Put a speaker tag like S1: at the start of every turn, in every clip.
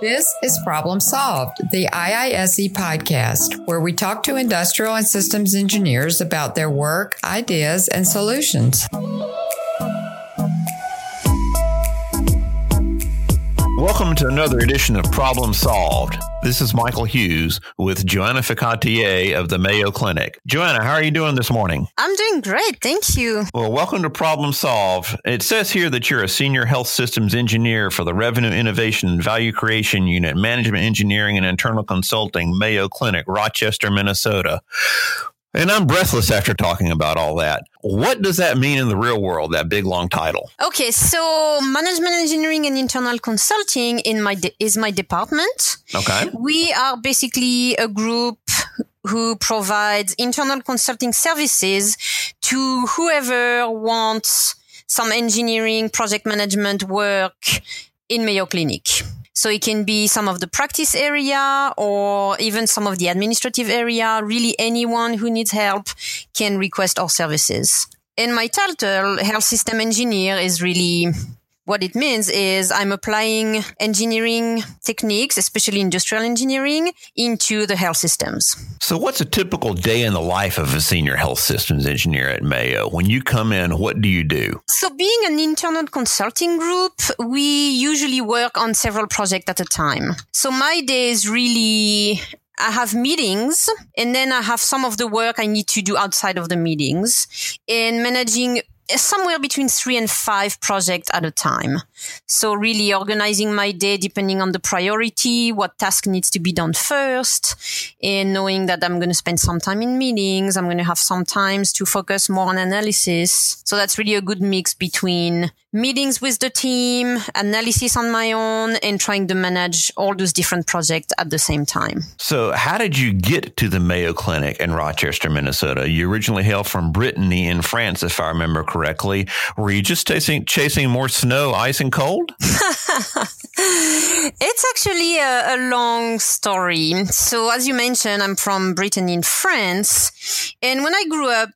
S1: This is Problem Solved, the IISE podcast, where we talk to industrial and systems engineers about their work, ideas, and solutions.
S2: To another edition of Problem Solved. This is Michael Hughes with Joanna Ficatier of the Mayo Clinic. Joanna, how are you doing this morning?
S3: I'm doing great. Thank you.
S2: Well, welcome to Problem Solved. It says here that you're a senior health systems engineer for the Revenue Innovation and Value Creation Unit, Management Engineering and Internal Consulting, Mayo Clinic, Rochester, Minnesota. And I'm breathless after talking about all that. What does that mean in the real world, that big long title?
S3: Okay, so management engineering and internal consulting in my de- is my department.
S2: Okay.
S3: We are basically a group who provides internal consulting services to whoever wants some engineering project management work in Mayo Clinic. So it can be some of the practice area or even some of the administrative area. Really anyone who needs help can request our services. And my title, health system engineer, is really what it means is I'm applying engineering techniques, especially industrial engineering, into the health systems.
S2: So, what's a typical day in the life of a senior health systems engineer at Mayo? When you come in, what do you do?
S3: So, being an internal consulting group, we usually work on several projects at a time. So, my day is really I have meetings and then I have some of the work I need to do outside of the meetings and managing somewhere between three and five projects at a time. So really organizing my day depending on the priority, what task needs to be done first, and knowing that I'm going to spend some time in meetings. I'm going to have some times to focus more on analysis. So that's really a good mix between meetings with the team, analysis on my own, and trying to manage all those different projects at the same time.
S2: So how did you get to the Mayo Clinic in Rochester, Minnesota? You originally hailed from Brittany in France, if I remember correctly correctly. Were you just chasing chasing more snow, ice, and cold?
S3: it's actually a, a, long story. So, as you mentioned, I'm from Brittany in France, and when I grew up,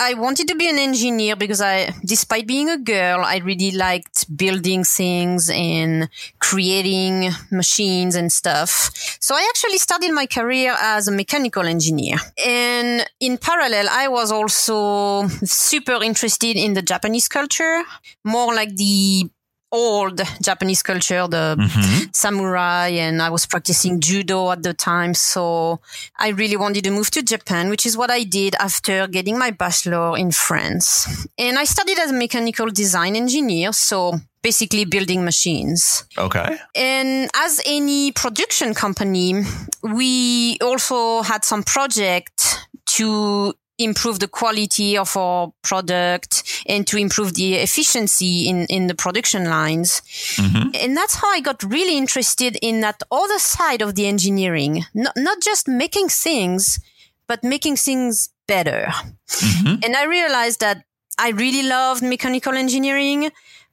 S3: I wanted to be an engineer because I, despite being a girl, I really liked building things and creating machines and stuff. So I actually started my career as a mechanical engineer. And in parallel, I was also super interested in the Japanese culture, more like the old Japanese culture, the mm-hmm. samurai, and I was practicing judo at the time. So I really wanted to move to Japan, which is what I did after getting my bachelor in France. And I studied as a mechanical design engineer. So basically building machines.
S2: Okay.
S3: And as any production company, we also had some project to improve the quality of our product and to improve the efficiency in, in the production lines. Mm-hmm. And that's how I got really interested in that other side of the engineering, not, not just making things, but making things better. Mm-hmm. And I realized that I really loved mechanical engineering,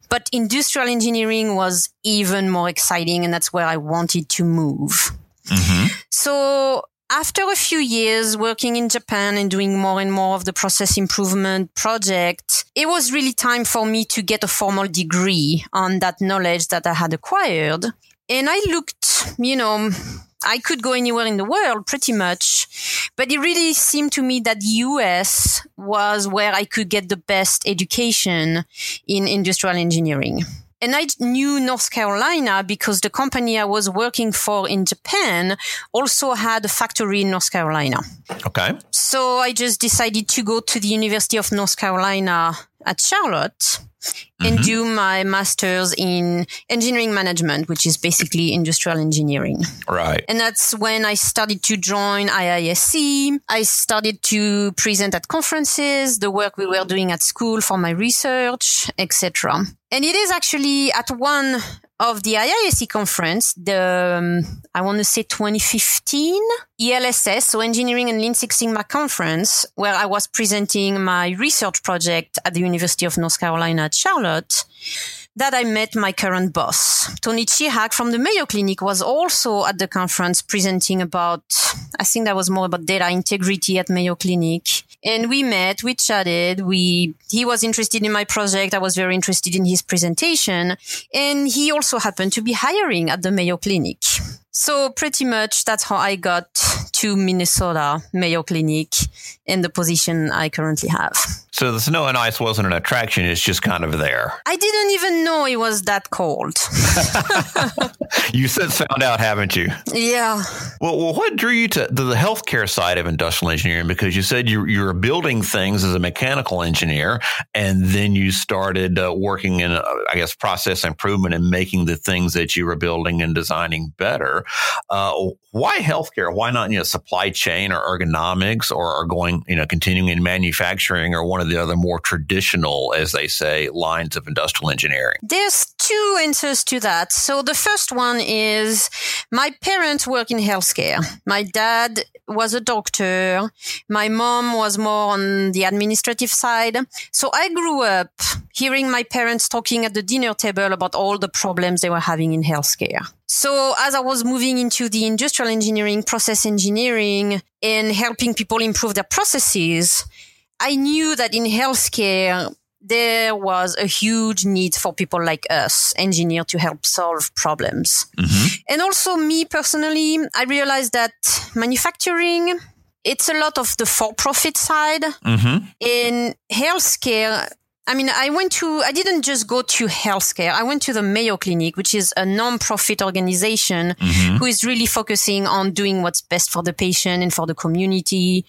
S3: but industrial engineering was even more exciting. And that's where I wanted to move. Mm-hmm. So after a few years working in Japan and doing more and more of the process improvement project, it was really time for me to get a formal degree on that knowledge that I had acquired. And I looked, you know, I could go anywhere in the world pretty much, but it really seemed to me that the US was where I could get the best education in industrial engineering. And I knew North Carolina because the company I was working for in Japan also had a factory in North Carolina.
S2: Okay.
S3: So I just decided to go to the University of North Carolina at Charlotte and mm-hmm. do my master's in engineering management, which is basically industrial engineering.
S2: Right.
S3: And that's when I started to join IISE. I started to present at conferences, the work we were doing at school for my research, etc. And it is actually at one of the IISE conference, the, um, I want to say 2015 ELSS, so Engineering and Lean Six Sigma conference, where I was presenting my research project at the University of North Carolina at Charlotte that I met my current boss. Tony Chihak from the Mayo Clinic was also at the conference presenting about, I think that was more about data integrity at Mayo Clinic. And we met, we chatted, we, he was interested in my project. I was very interested in his presentation and he also happened to be hiring at the Mayo Clinic. So pretty much that's how I got to Minnesota Mayo Clinic in the position I currently have.
S2: So the snow and ice wasn't an attraction, it's just kind of there.
S3: I didn't even know it was that cold.
S2: you since found out, haven't you?
S3: Yeah.
S2: Well, well, what drew you to, to the healthcare side of industrial engineering? Because you said you, you were building things as a mechanical engineer, and then you started uh, working in, uh, I guess, process improvement and making the things that you were building and designing better. Uh, why healthcare? Why not, you know, supply chain or ergonomics or, or going, you know, continuing in manufacturing or one of the other more traditional, as they say, lines of industrial engineering?
S3: There's two answers to that. So the first one is my parents work in healthcare. My dad was a doctor. My mom was more on the administrative side. So I grew up hearing my parents talking at the dinner table about all the problems they were having in healthcare. So as I was moving into the industrial engineering, process engineering and helping people improve their processes, I knew that in healthcare, there was a huge need for people like us, engineers, to help solve problems. Mm-hmm. And also me personally, I realized that manufacturing, it's a lot of the for-profit side. Mm-hmm. In healthcare, I mean, I went to, I didn't just go to healthcare. I went to the Mayo Clinic, which is a non-profit organization mm-hmm. who is really focusing on doing what's best for the patient and for the community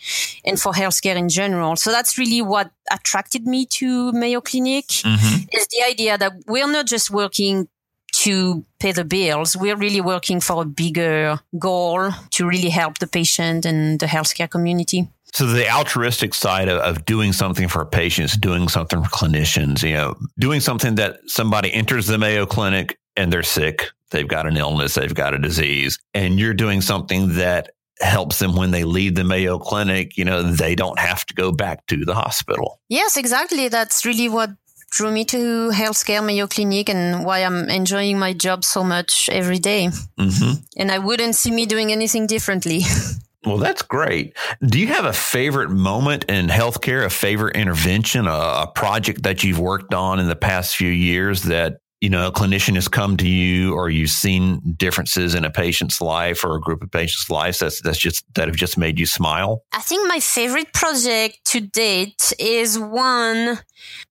S3: and for healthcare in general. So that's really what attracted me to Mayo Clinic mm-hmm. is the idea that we're not just working to pay the bills. We're really working for a bigger goal to really help the patient and the healthcare community.
S2: So the altruistic side of, of, doing something for patients, doing something for clinicians, you know, doing something that somebody enters the Mayo Clinic and they're sick, they've got an illness, they've got a disease, and you're doing something that helps them when they leave the Mayo Clinic, you know, they don't have to go back to the hospital.
S3: Yes, exactly. That's really what drew me to healthcare Mayo Clinic and why I'm enjoying my job so much every day. Mm-hmm. And I wouldn't see me doing anything differently.
S2: Well, that's great. Do you have a favorite moment in healthcare, a favorite intervention, a, a, project that you've worked on in the past few years that, you know, a clinician has come to you or you've seen differences in a patient's life or a group of patients' lives that's, that's just, that have just made you smile?
S3: I think my favorite project to date is one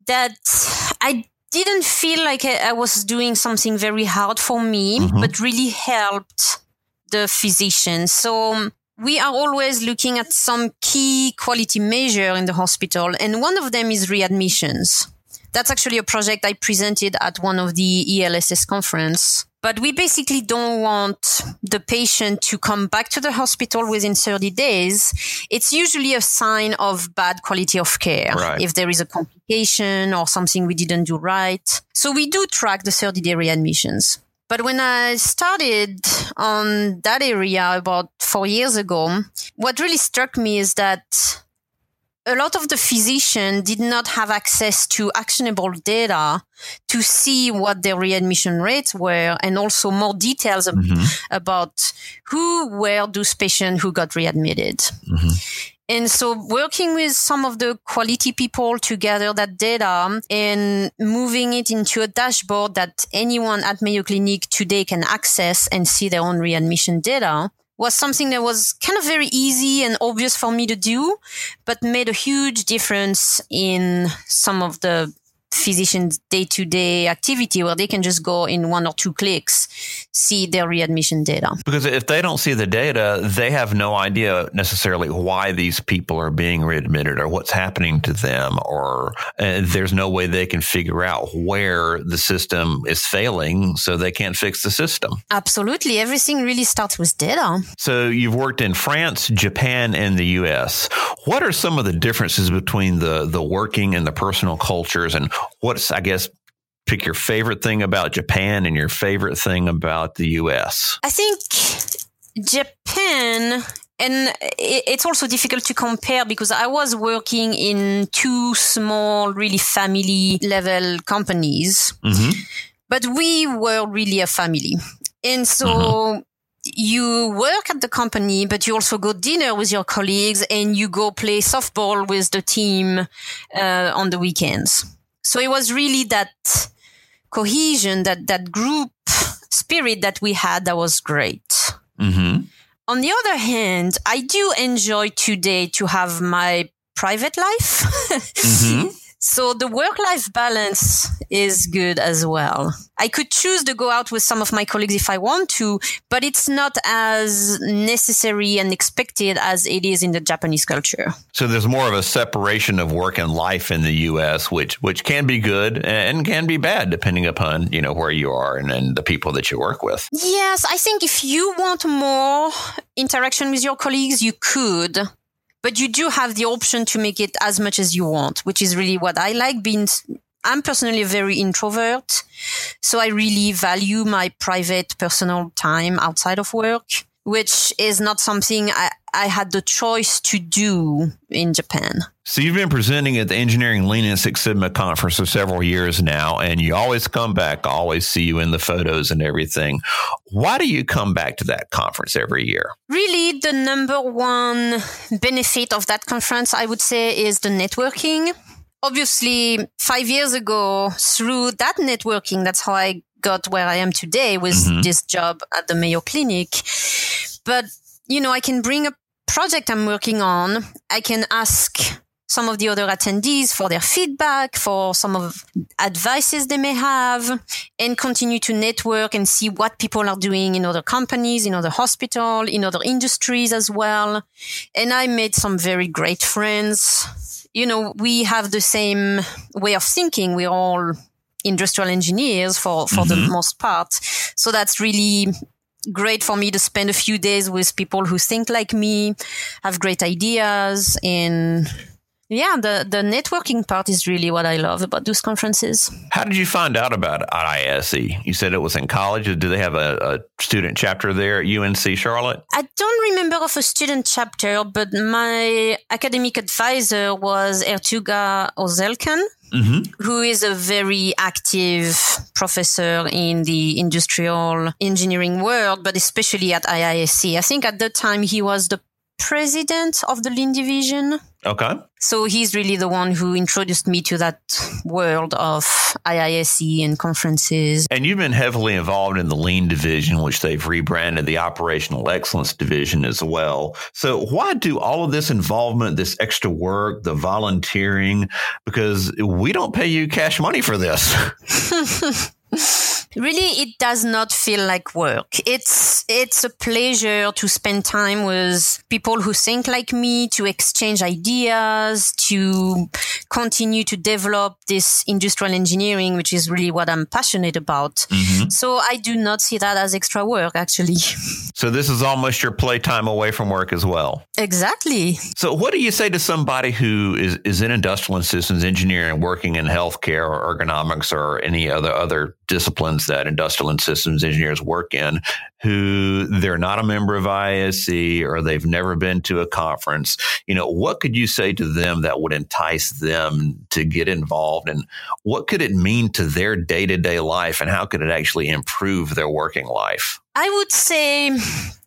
S3: that I didn't feel like I was doing something very hard for me, mm-hmm. but really helped the physician. So we are always looking at some key quality measure in the hospital, and one of them is readmissions. That's actually a project I presented at one of the ELSS conference. But we basically don't want the patient to come back to the hospital within 30 days. It's usually a sign of bad quality of care. Right. If there is a complication or something we didn't do right. So we do track the 30 day readmissions. But when I started on that area about four years ago, what really struck me is that a lot of the physicians did not have access to actionable data to see what their readmission rates were and also more details mm-hmm. about who were those patients who got readmitted. Mm-hmm. And so working with some of the quality people to gather that data and moving it into a dashboard that anyone at Mayo Clinic today can access and see their own readmission data was something that was kind of very easy and obvious for me to do, but made a huge difference in some of the physicians' day-to-day activity where they can just go in one or two clicks see their readmission data.
S2: Because if they don't see the data, they have no idea necessarily why these people are being readmitted or what's happening to them, or uh, there's no way they can figure out where the system is failing, so they can't fix the system.
S3: Absolutely. Everything really starts with data.
S2: So you've worked in France, Japan, and the US. What are some of the differences between the, the working and the personal cultures and what's, I guess, pick your favorite thing about Japan and your favorite thing about the US?
S3: I think Japan and it's also difficult to compare because I was working in two small, really family level companies, mm-hmm. but we were really a family. And so mm-hmm. you work at the company, but you also go dinner with your colleagues and you go play softball with the team uh, on the weekends. So it was really that cohesion, that that group spirit that we had that was great. Mm-hmm. On the other hand, I do enjoy today to have my private life. mm-hmm. So the work life balance is good as well. I could choose to go out with some of my colleagues if I want to, but it's not as necessary and expected as it is in the Japanese culture.
S2: So there's more of a separation of work and life in the US, which which can be good and can be bad depending upon, you know, where you are and, and the people that you work with.
S3: Yes, I think if you want more interaction with your colleagues, you could but you do have the option to make it as much as you want, which is really what I like being. I'm personally a very introvert. So I really value my private personal time outside of work, which is not something I, I had the choice to do in Japan.
S2: So you've been presenting at the Engineering Lean and Six Sigma conference for several years now, and you always come back. I always see you in the photos and everything. Why do you come back to that conference every year?
S3: Really, the number one benefit of that conference, I would say, is the networking. Obviously, five years ago, through that networking, that's how I got where I am today with mm-hmm. this job at the Mayo Clinic. But you know, I can bring a project I'm working on, I can ask some of the other attendees for their feedback, for some of advices they may have, and continue to network and see what people are doing in other companies, in other hospitals, in other industries as well. And I made some very great friends. You know, we have the same way of thinking. We're all industrial engineers for, for mm-hmm. the most part. So that's really great for me to spend a few days with people who think like me, have great ideas, and yeah, the, the networking part is really what I love about those conferences.
S2: How did you find out about IISE? You said it was in college. Do they have a, a, student chapter there at UNC Charlotte?
S3: I don't remember of a student chapter, but my academic advisor was Ertunga Ozelkan. Mm-hmm. Who is a very active professor in the industrial engineering world, but especially at IISE. I think at the time he was the president of the Lean division.
S2: Okay.
S3: So he's really the one who introduced me to that world of IISE and conferences.
S2: And you've been heavily involved in the Lean division, which they've rebranded the Operational Excellence division as well. So why do all of this involvement, this extra work, the volunteering? Because we don't pay you cash money for this.
S3: really it does not feel like work. It's it's a pleasure to spend time with people who think like me to exchange ideas to continue to develop this industrial engineering which is really what i'm passionate about. Mm-hmm. so i do not see that as extra work actually.
S2: So this is almost your playtime away from work as well.
S3: Exactly.
S2: So what do you say to somebody who is, is in industrial and systems engineering working in healthcare or ergonomics or any other other disciplines that industrial and systems engineers work in who they're not a member of IISE or they've never been to a conference. You know, what could you say to them that would entice them to get involved and what could it mean to their day to day life and how could it actually improve their working life?
S3: I would say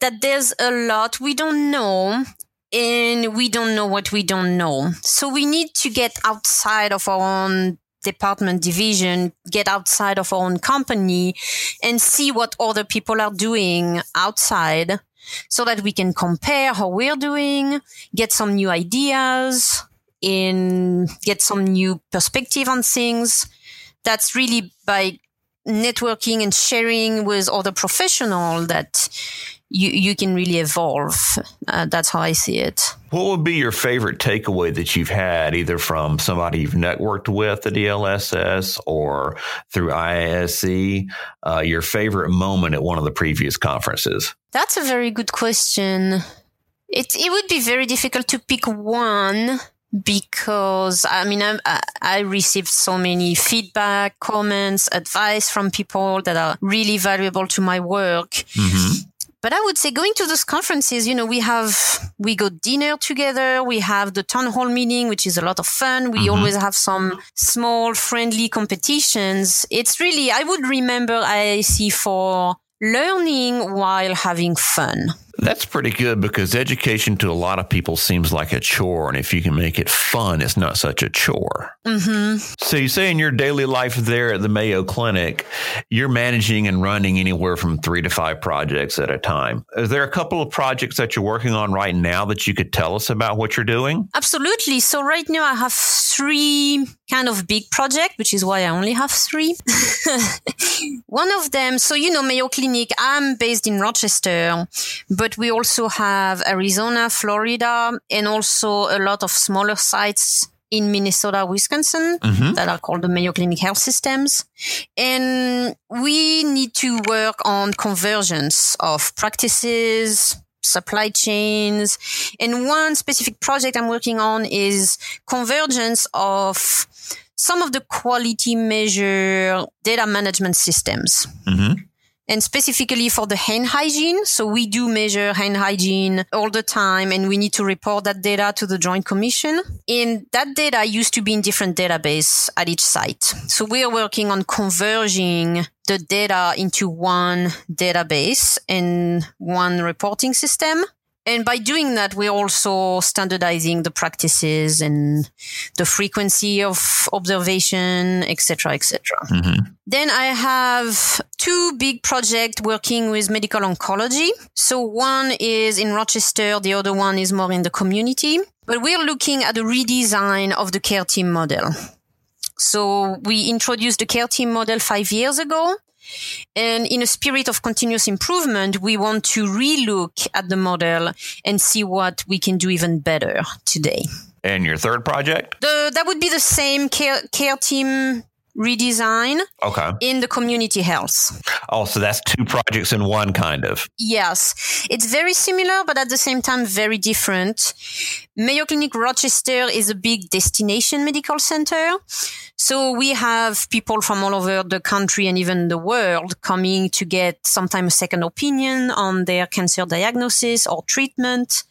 S3: that there's a lot we don't know and we don't know what we don't know. So we need to get outside of our own department division get outside of our own company and see what other people are doing outside so that we can compare how we're doing, get some new ideas and get some new perspective on things. That's really by networking and sharing with other professionals that you, you can really evolve. Uh, that's how I see it.
S2: What would be your favorite takeaway that you've had, either from somebody you've networked with at DLSS or through IISE? Uh, your favorite moment at one of the previous conferences?
S3: That's a very good question. It it would be very difficult to pick one because I mean I, I received so many feedback, comments, advice from people that are really valuable to my work. Mm-hmm but I would say going to those conferences, you know, we have, we go dinner together. We have the town hall meeting, which is a lot of fun. We mm-hmm. always have some small friendly competitions. It's really, I would remember IISE for learning while having fun.
S2: That's pretty good because education to a lot of people seems like a chore. And if you can make it fun, it's not such a chore. Mm-hmm. So you say in your daily life there at the Mayo Clinic, you're managing and running anywhere from three to five projects at a time. Is there a couple of projects that you're working on right now that you could tell us about what you're doing?
S3: Absolutely. So right now I have three kind of big projects, which is why I only have three. One of them, so you know, Mayo Clinic, I'm based in Rochester, but we also have Arizona, Florida, and also a lot of smaller sites in Minnesota, Wisconsin mm-hmm. that are called the Mayo Clinic Health Systems. And we need to work on conversions of practices, supply chains. And one specific project I'm working on is convergence of some of the quality measure data management systems. Mm-hmm and specifically for the hand hygiene. So we do measure hand hygiene all the time and we need to report that data to the Joint Commission. And that data used to be in different database at each site. So we are working on converging the data into one database and one reporting system. And by doing that, we're also standardizing the practices and the frequency of observation, etc., etc. Mm-hmm. Then I have two big projects working with medical oncology. So one is in Rochester, the other one is more in the community. But we're looking at a redesign of the care team model. So we introduced the care team model five years ago. And in a spirit of continuous improvement, we want to relook at the model and see what we can do even better today.
S2: And your third project?
S3: The, that would be the same care, care team redesign
S2: okay.
S3: in the community health.
S2: Oh, so that's two projects in one kind of.
S3: Yes. It's very similar, but at the same time, very different. Mayo Clinic Rochester is a big destination medical center. So we have people from all over the country and even the world coming to get sometimes a second opinion on their cancer diagnosis or treatment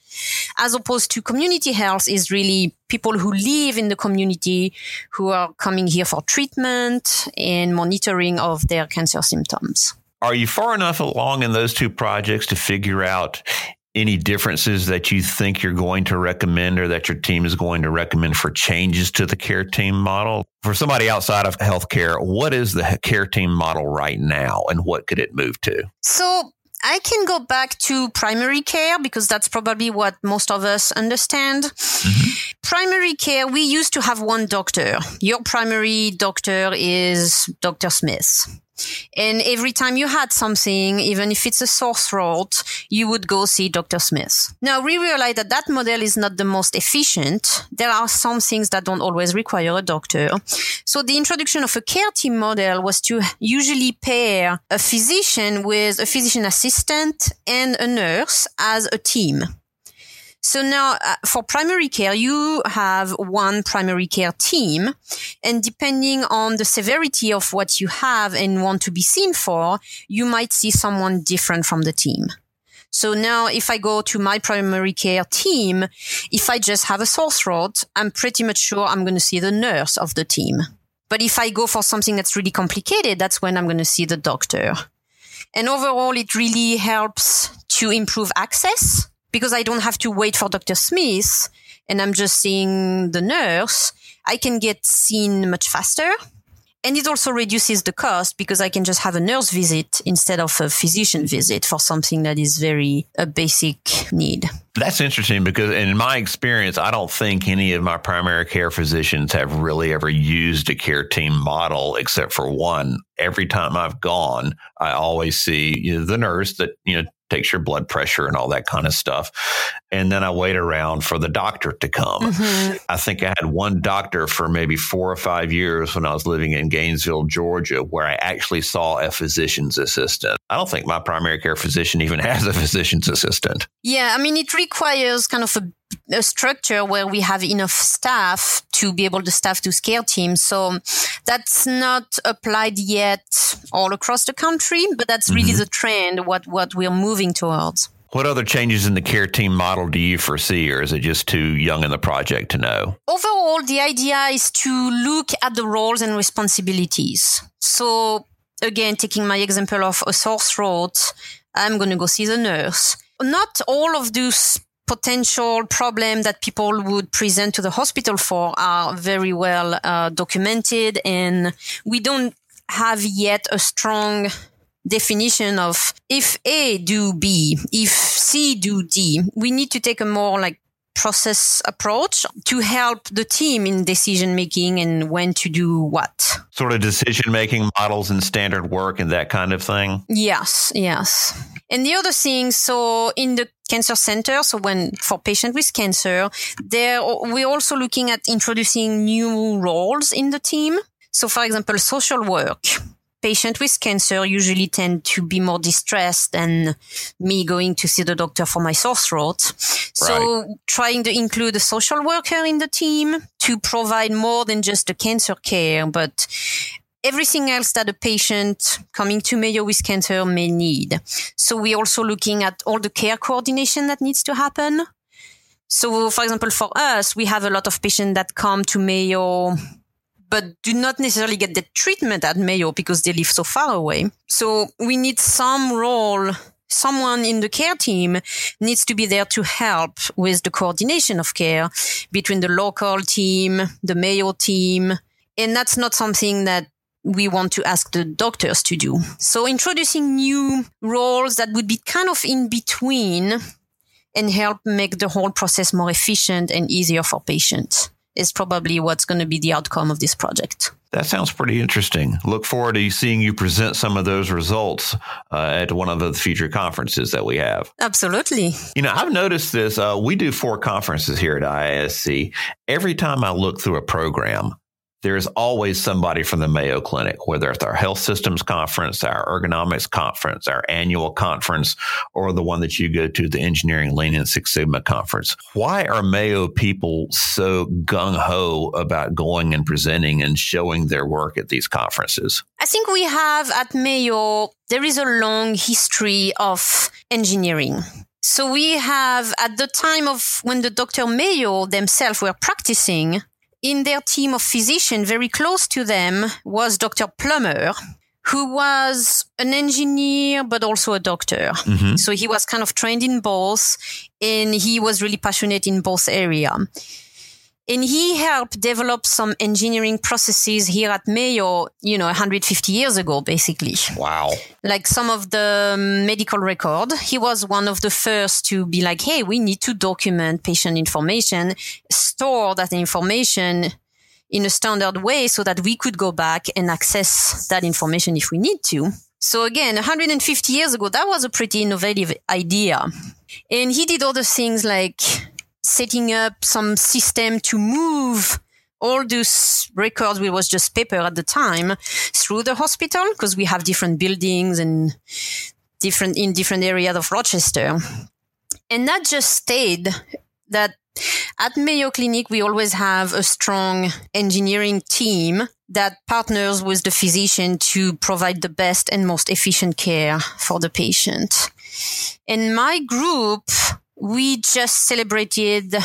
S3: as opposed to community health is really people who live in the community who are coming here for treatment and monitoring of their cancer symptoms.
S2: Are you far enough along in those two projects to figure out any differences that you think you're going to recommend or that your team is going to recommend for changes to the care team model? For somebody outside of healthcare, what is the care team model right now and what could it move to?
S3: So I can go back to primary care because that's probably what most of us understand. Mm-hmm. Primary care, we used to have one doctor. Your primary doctor is Dr. Smith. And every time you had something, even if it's a sore throat, you would go see Dr. Smith. Now we realize that that model is not the most efficient. There are some things that don't always require a doctor. So the introduction of a care team model was to usually pair a physician with a physician assistant and a nurse as a team. So now uh, for primary care, you have one primary care team and depending on the severity of what you have and want to be seen for, you might see someone different from the team. So now if I go to my primary care team, if I just have a sore throat, I'm pretty much sure I'm going to see the nurse of the team. But if I go for something that's really complicated, that's when I'm going to see the doctor. And overall, it really helps to improve access because I don't have to wait for Dr. Smith and I'm just seeing the nurse, I can get seen much faster. And it also reduces the cost because I can just have a nurse visit instead of a physician visit for something that is very a basic need.
S2: That's interesting because in my experience, I don't think any of my primary care physicians have really ever used a care team model except for one. Every time I've gone, I always see you know, the nurse that, you know, takes your blood pressure and all that kind of stuff. And then I wait around for the doctor to come. Mm-hmm. I think I had one doctor for maybe four or five years when I was living in Gainesville, Georgia, where I actually saw a physician's assistant. I don't think my primary care physician even has a physician's assistant.
S3: Yeah, I mean, it requires kind of a a structure where we have enough staff to be able to staff to scale teams. So that's not applied yet all across the country, but that's really mm-hmm. the trend, what, what we're moving towards.
S2: What other changes in the care team model do you foresee, or is it just too young in the project to know?
S3: Overall, the idea is to look at the roles and responsibilities. So again, taking my example of a sore throat, I'm going to go see the nurse. Not all of those potential problem that people would present to the hospital for are very well uh, documented and we don't have yet a strong definition of if A do B, if C do D. We need to take a more like process approach to help the team in decision making and when to do what.
S2: Sort of decision making models and standard work and that kind of thing.
S3: Yes, yes. And the other thing, so in the cancer center, so when for patient with cancer, there we're also looking at introducing new roles in the team. So for example, social work patients with cancer usually tend to be more distressed than me going to see the doctor for my sore throat. So right. trying to include a social worker in the team to provide more than just the cancer care, but everything else that a patient coming to Mayo with cancer may need. So we're also looking at all the care coordination that needs to happen. So, for example, for us, we have a lot of patients that come to Mayo but do not necessarily get the treatment at Mayo because they live so far away. So we need some role someone in the care team needs to be there to help with the coordination of care between the local team, the Mayo team. And that's not something that we want to ask the doctors to do. So introducing new roles that would be kind of in between and help make the whole process more efficient and easier for patients is probably what's going to be the outcome of this project.
S2: That sounds pretty interesting. Look forward to seeing you present some of those results uh, at one of the future conferences that we have.
S3: Absolutely.
S2: You know, I've noticed this. Uh, we do four conferences here at IISE. Every time I look through a program, there's always somebody from the Mayo Clinic, whether it's our health systems conference, our ergonomics conference, our annual conference, or the one that you go to, the engineering lean and six sigma conference. Why are Mayo people so gung ho about going and presenting and showing their work at these conferences?
S3: I think we have at Mayo, there is a long history of engineering. So we have at the time of when the Dr. Mayo themselves were practicing, in their team of physicians, very close to them was Dr. Plummer, who was an engineer, but also a doctor. Mm-hmm. So he was kind of trained in both and he was really passionate in both area and he helped develop some engineering processes here at Mayo, you know, 150 years ago, basically.
S2: Wow.
S3: Like some of the um, medical record. He was one of the first to be like, Hey, we need to document patient information, store that information in a standard way so that we could go back and access that information if we need to. So again, 150 years ago, that was a pretty innovative idea. And he did other things like setting up some system to move all those records, which was just paper at the time, through the hospital because we have different buildings and different in different areas of Rochester. And that just stayed that at Mayo Clinic, we always have a strong engineering team that partners with the physician to provide the best and most efficient care for the patient. And my group we just celebrated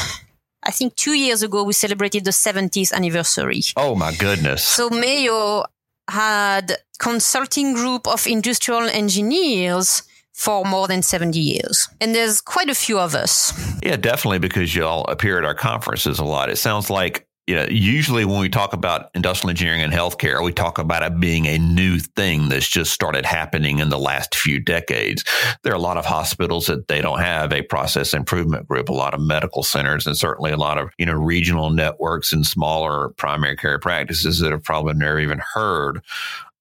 S3: I think two years ago we celebrated the 70th anniversary.
S2: Oh my goodness.
S3: So Mayo had consulting group of industrial engineers for more than 70 years. And there's quite a few of us.
S2: Yeah, definitely because y'all appear at our conferences a lot. It sounds like you know, usually when we talk about industrial engineering and healthcare, we talk about it being a new thing that's just started happening in the last few decades. There are a lot of hospitals that they don't have a process improvement group, a lot of medical centers, and certainly a lot of, you know, regional networks and smaller primary care practices that have probably never even heard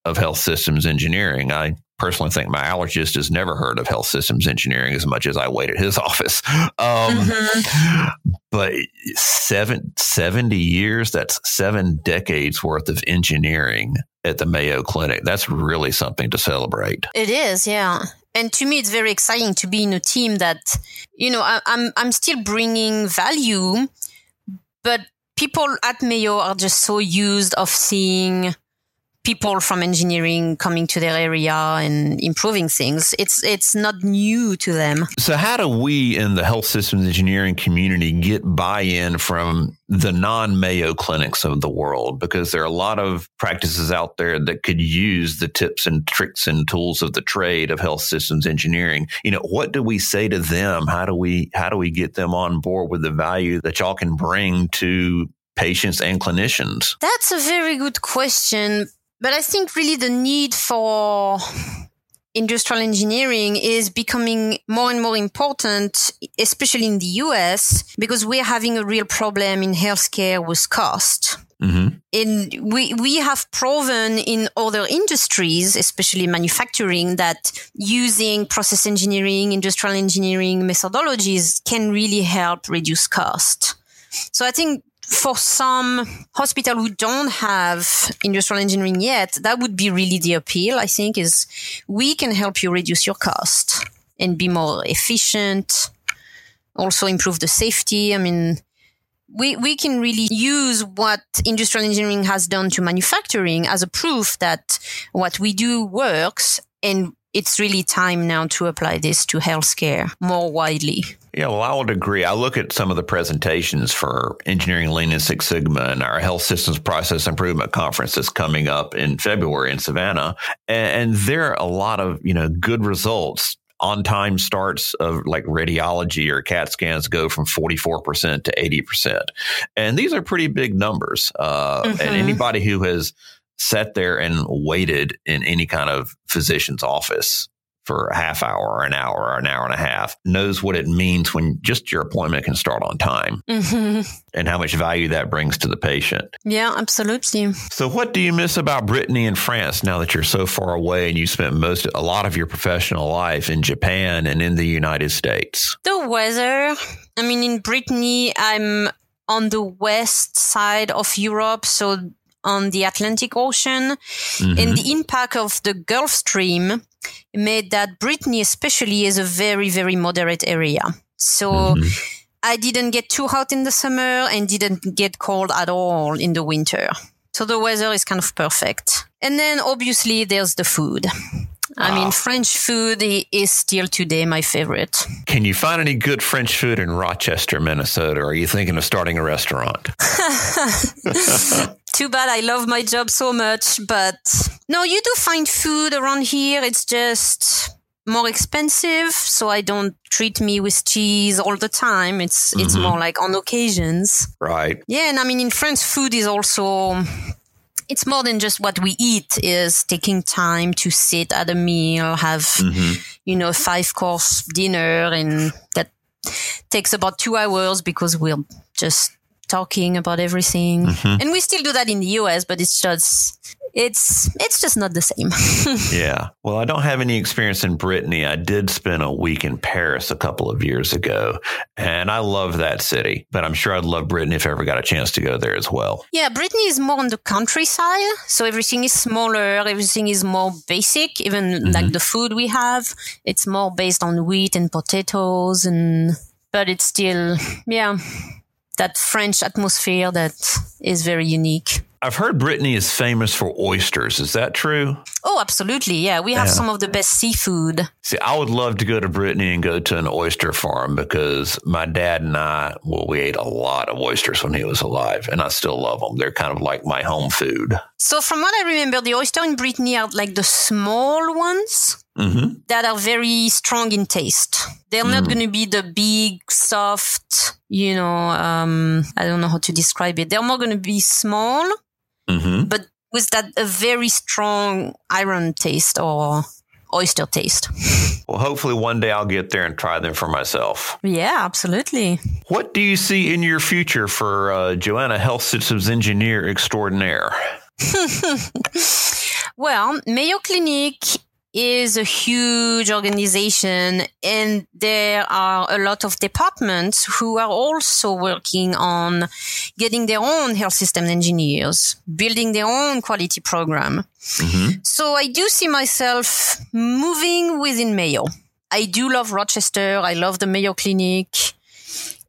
S2: of health systems engineering. I personally think my allergist has never heard of health systems engineering as much as I wait at his office. Um, mm-hmm. But seven, 70 years, that's seven decades worth of engineering at the Mayo Clinic. That's really something to celebrate.
S3: It is, yeah. And to me, it's very exciting to be in a team that, you know, I, I'm, I'm still bringing value, but people at Mayo are just so used of seeing people from engineering coming to their area and improving things. It's it's not new to them.
S2: So how do we in the health systems engineering community get buy-in from the non-Mayo clinics of the world? Because there are a lot of practices out there that could use the tips and tricks and tools of the trade of health systems engineering. You know, what do we say to them? How do we how do we get them on board with the value that y'all can bring to patients and clinicians?
S3: That's a very good question. But I think really the need for industrial engineering is becoming more and more important, especially in the US, because we're having a real problem in healthcare with cost. Mm-hmm. And we, we have proven in other industries, especially manufacturing, that using process engineering, industrial engineering methodologies can really help reduce cost. So I think for some hospital who don't have industrial engineering yet, that would be really the appeal, I think, is we can help you reduce your cost and be more efficient, also improve the safety. I mean, we, we can really use what industrial engineering has done to manufacturing as a proof that what we do works and it's really time now to apply this to healthcare more widely.
S2: Yeah, well, I would agree. I look at some of the presentations for Engineering Lean and Six Sigma and our Health Systems Process Improvement Conference that's coming up in February in Savannah. And, there are a lot of, you know, good results on time starts of like radiology or CAT scans go from 44% to 80%. And these are pretty big numbers. Uh, mm-hmm. And anybody who has sat there and waited in any kind of physician's office for a half hour or an hour or an hour and a half knows what it means when just your appointment can start on time mm-hmm. and how much value that brings to the patient.
S3: Yeah, absolutely.
S2: So what do you miss about Brittany and France now that you're so far away and you spent most a lot of your professional life in Japan and in the United States?
S3: The weather. I mean in Brittany I'm on the west side of Europe so on the Atlantic Ocean mm-hmm. and the impact of the Gulf Stream made that Brittany especially is a very, very moderate area. So mm-hmm. I didn't get too hot in the summer and didn't get cold at all in the winter. So the weather is kind of perfect. And then obviously there's the food. I mean, ah. French food is still today my favorite.
S2: Can you find any good French food in Rochester, Minnesota? Or are you thinking of starting a restaurant?
S3: Too bad I love my job so much, but no, you do find food around here. It's just more expensive, so I don't treat me with cheese all the time. It's mm-hmm. it's more like on occasions.
S2: Right.
S3: Yeah, and I mean in France food is also it's more than just what we eat is taking time to sit at a meal, have, mm-hmm. you know, five course dinner and that takes about two hours because we're just talking about everything. Mm-hmm. And we still do that in the US, but it's just it's it's just not the same.
S2: yeah. Well, I don't have any experience in Brittany. I did spend a week in Paris a couple of years ago, and I love that city. But I'm sure I'd love Brittany if I ever got a chance to go there as well.
S3: Yeah, Brittany is more on the countryside, so everything is smaller, everything is more basic, even mm-hmm. like the food we have, it's more based on wheat and potatoes and but it's still yeah, that French atmosphere that is very unique.
S2: I've heard Brittany is famous for oysters. Is that true?
S3: Oh, absolutely. Yeah. We have yeah. some of the best seafood.
S2: See, I would love to go to Brittany and go to an oyster farm because my dad and I, well, we ate a lot of oysters when he was alive, and I still love them. They're kind of like my home food.
S3: So, from what I remember, the oyster in Brittany are like the small ones mm-hmm. that are very strong in taste. They're mm. not going to be the big, soft, you know, um, I don't know how to describe it. They're more going to be small mm-hmm. but with that a very strong iron taste or oyster taste.
S2: Well, hopefully one day I'll get there and try them for myself.
S3: Yeah, absolutely.
S2: What do you see in your future for uh, Joanna Health Systems Engineer Extraordinaire?
S3: well, Mayo Clinic is a huge organization and there are a lot of departments who are also working on getting their own health system engineers, building their own quality program. Mm-hmm. So I do see myself moving within Mayo. I do love Rochester. I love the Mayo Clinic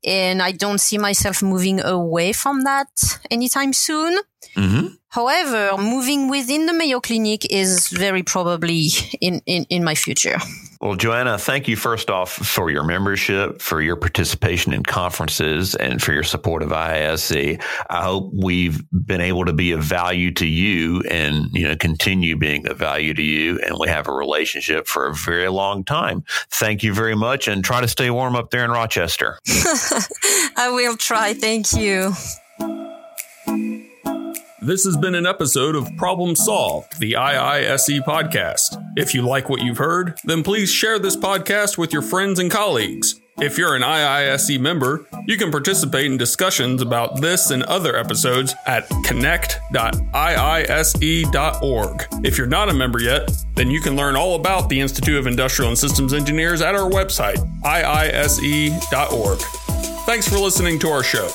S3: and I don't see myself moving away from that anytime soon. Mm-hmm. However, moving within the Mayo Clinic is very probably in, in, in my future.
S2: Well, Joanna, thank you first off for your membership, for your participation in conferences, and for your support of IISE. I hope we've been able to be of value to you and, you know, continue being of value to you. And we have a relationship for a very long time. Thank you very much and try to stay warm up there in Rochester.
S3: I will try. Thank you.
S4: This has been an episode of Problem Solved, the IISE podcast. If you like what you've heard, then please share this podcast with your friends and colleagues. If you're an IISE member, you can participate in discussions about this and other episodes at connect.iise.org. If you're not a member yet, then you can learn all about the Institute of Industrial and Systems Engineers at our website, iise.org. Thanks for listening to our show.